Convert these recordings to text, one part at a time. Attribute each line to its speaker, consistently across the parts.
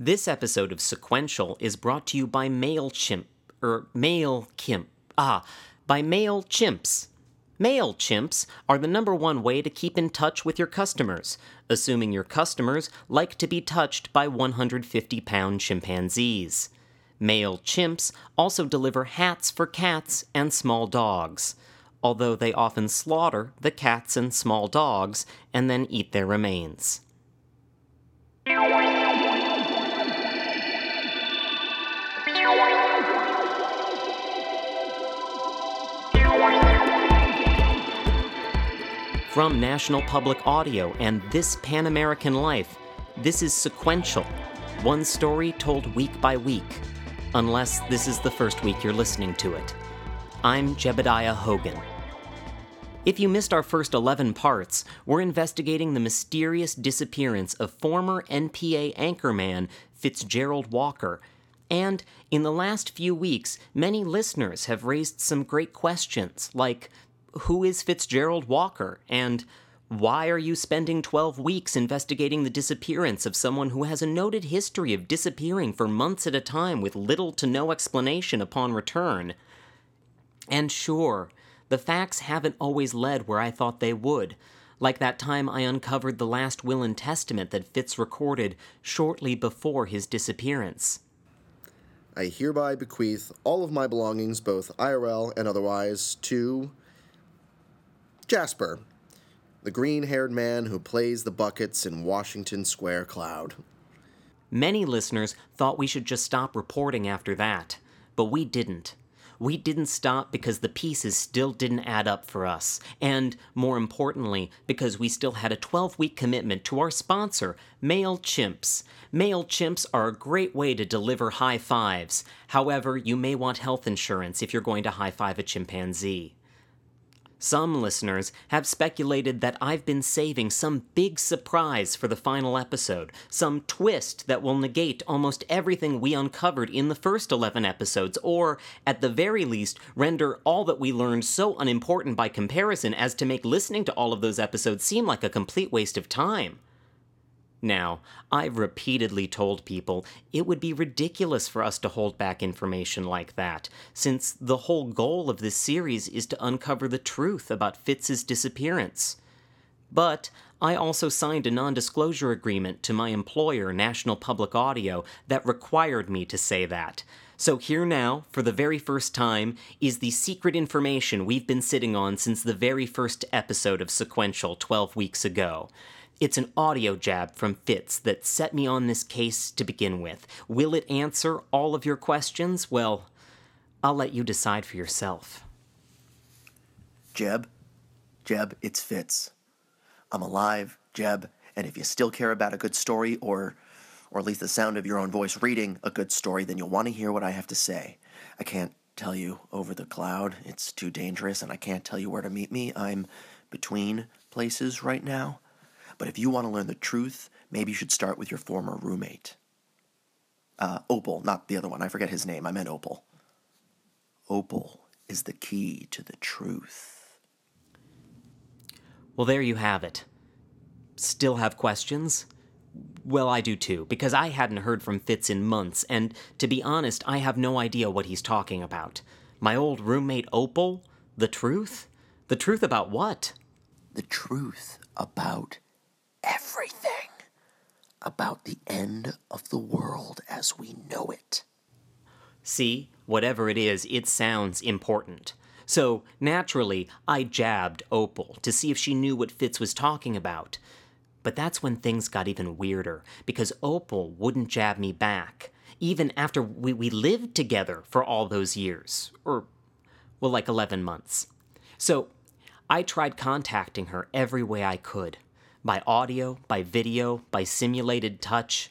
Speaker 1: This episode of Sequential is brought to you by MailChimp, or MailKimp. Ah, by MailChimps. MailChimps are the number one way to keep in touch with your customers, assuming your customers like to be touched by 150 pound chimpanzees. MailChimps also deliver hats for cats and small dogs, although they often slaughter the cats and small dogs and then eat their remains. From National Public Audio and This Pan American Life, this is Sequential, one story told week by week, unless this is the first week you're listening to it. I'm Jebediah Hogan. If you missed our first 11 parts, we're investigating the mysterious disappearance of former NPA anchorman Fitzgerald Walker. And in the last few weeks, many listeners have raised some great questions, like who is Fitzgerald Walker? And why are you spending 12 weeks investigating the disappearance of someone who has a noted history of disappearing for months at a time with little to no explanation upon return? And sure, the facts haven't always led where I thought they would, like that time I uncovered the last will and testament that Fitz recorded shortly before his disappearance.
Speaker 2: I hereby bequeath all of my belongings, both IRL and otherwise, to Jasper, the green haired man who plays the buckets in Washington Square Cloud.
Speaker 1: Many listeners thought we should just stop reporting after that, but we didn't. We didn't stop because the pieces still didn't add up for us, and more importantly, because we still had a 12 week commitment to our sponsor, MailChimps. MailChimps are a great way to deliver high fives. However, you may want health insurance if you're going to high five a chimpanzee. Some listeners have speculated that I've been saving some big surprise for the final episode, some twist that will negate almost everything we uncovered in the first 11 episodes, or, at the very least, render all that we learned so unimportant by comparison as to make listening to all of those episodes seem like a complete waste of time. Now, I've repeatedly told people it would be ridiculous for us to hold back information like that, since the whole goal of this series is to uncover the truth about Fitz's disappearance. But I also signed a non disclosure agreement to my employer, National Public Audio, that required me to say that. So, here now, for the very first time, is the secret information we've been sitting on since the very first episode of Sequential 12 weeks ago. It's an audio jab from Fitz that set me on this case to begin with. Will it answer all of your questions? Well, I'll let you decide for yourself.
Speaker 3: Jeb, Jeb, it's Fitz. I'm alive, Jeb, and if you still care about a good story or or at least the sound of your own voice reading a good story, then you'll want to hear what I have to say. I can't tell you over the cloud. It's too dangerous and I can't tell you where to meet me. I'm between places right now. But if you want to learn the truth, maybe you should start with your former roommate. Uh, Opal, not the other one. I forget his name. I meant Opal. Opal is the key to the truth.
Speaker 1: Well, there you have it. Still have questions? Well, I do too, because I hadn't heard from Fitz in months, and to be honest, I have no idea what he's talking about. My old roommate Opal? The truth? The truth about what?
Speaker 3: The truth about everything about the end of the world as we know it.
Speaker 1: See, whatever it is, it sounds important. So, naturally, I jabbed Opal to see if she knew what Fitz was talking about. But that's when things got even weirder, because Opal wouldn't jab me back, even after we, we lived together for all those years. Or, well, like 11 months. So, I tried contacting her every way I could by audio, by video, by simulated touch,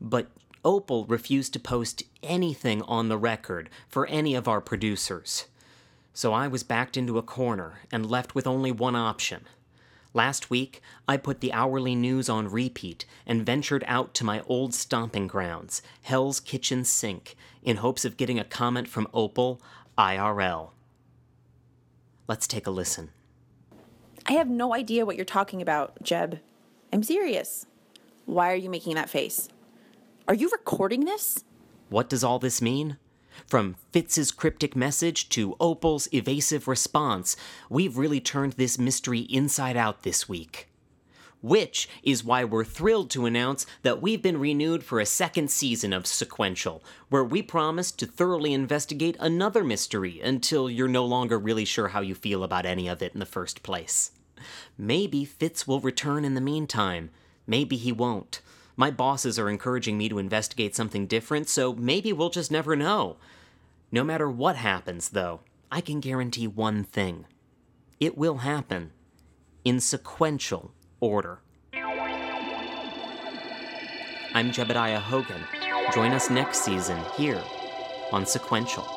Speaker 1: but Opal refused to post anything on the record for any of our producers. So I was backed into a corner and left with only one option. Last week, I put the hourly news on repeat and ventured out to my old stomping grounds, Hell's Kitchen Sink, in hopes of getting a comment from Opal IRL. Let's take a listen.
Speaker 4: I have no idea what you're talking about, Jeb. I'm serious. Why are you making that face? Are you recording this?
Speaker 1: What does all this mean? From Fitz's cryptic message to Opal's evasive response, we've really turned this mystery inside out this week. Which is why we're thrilled to announce that we've been renewed for a second season of Sequential, where we promise to thoroughly investigate another mystery until you're no longer really sure how you feel about any of it in the first place. Maybe Fitz will return in the meantime. Maybe he won't. My bosses are encouraging me to investigate something different, so maybe we'll just never know. No matter what happens, though, I can guarantee one thing it will happen in sequential order. I'm Jebediah Hogan. Join us next season here on Sequential.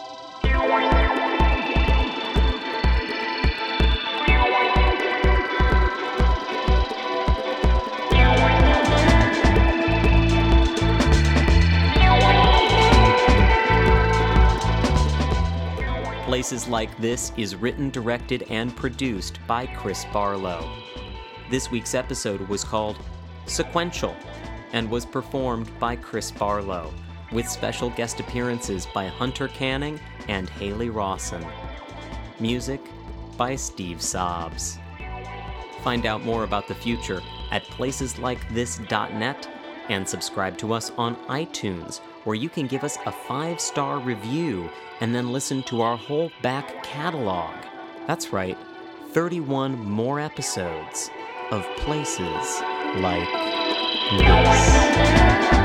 Speaker 1: Places Like This is written, directed, and produced by Chris Barlow. This week's episode was called Sequential and was performed by Chris Barlow, with special guest appearances by Hunter Canning and Haley Rawson. Music by Steve Sobs. Find out more about the future at placeslikethis.net and subscribe to us on iTunes, where you can give us a five star review and then listen to our whole back catalog. That's right, 31 more episodes of places like this.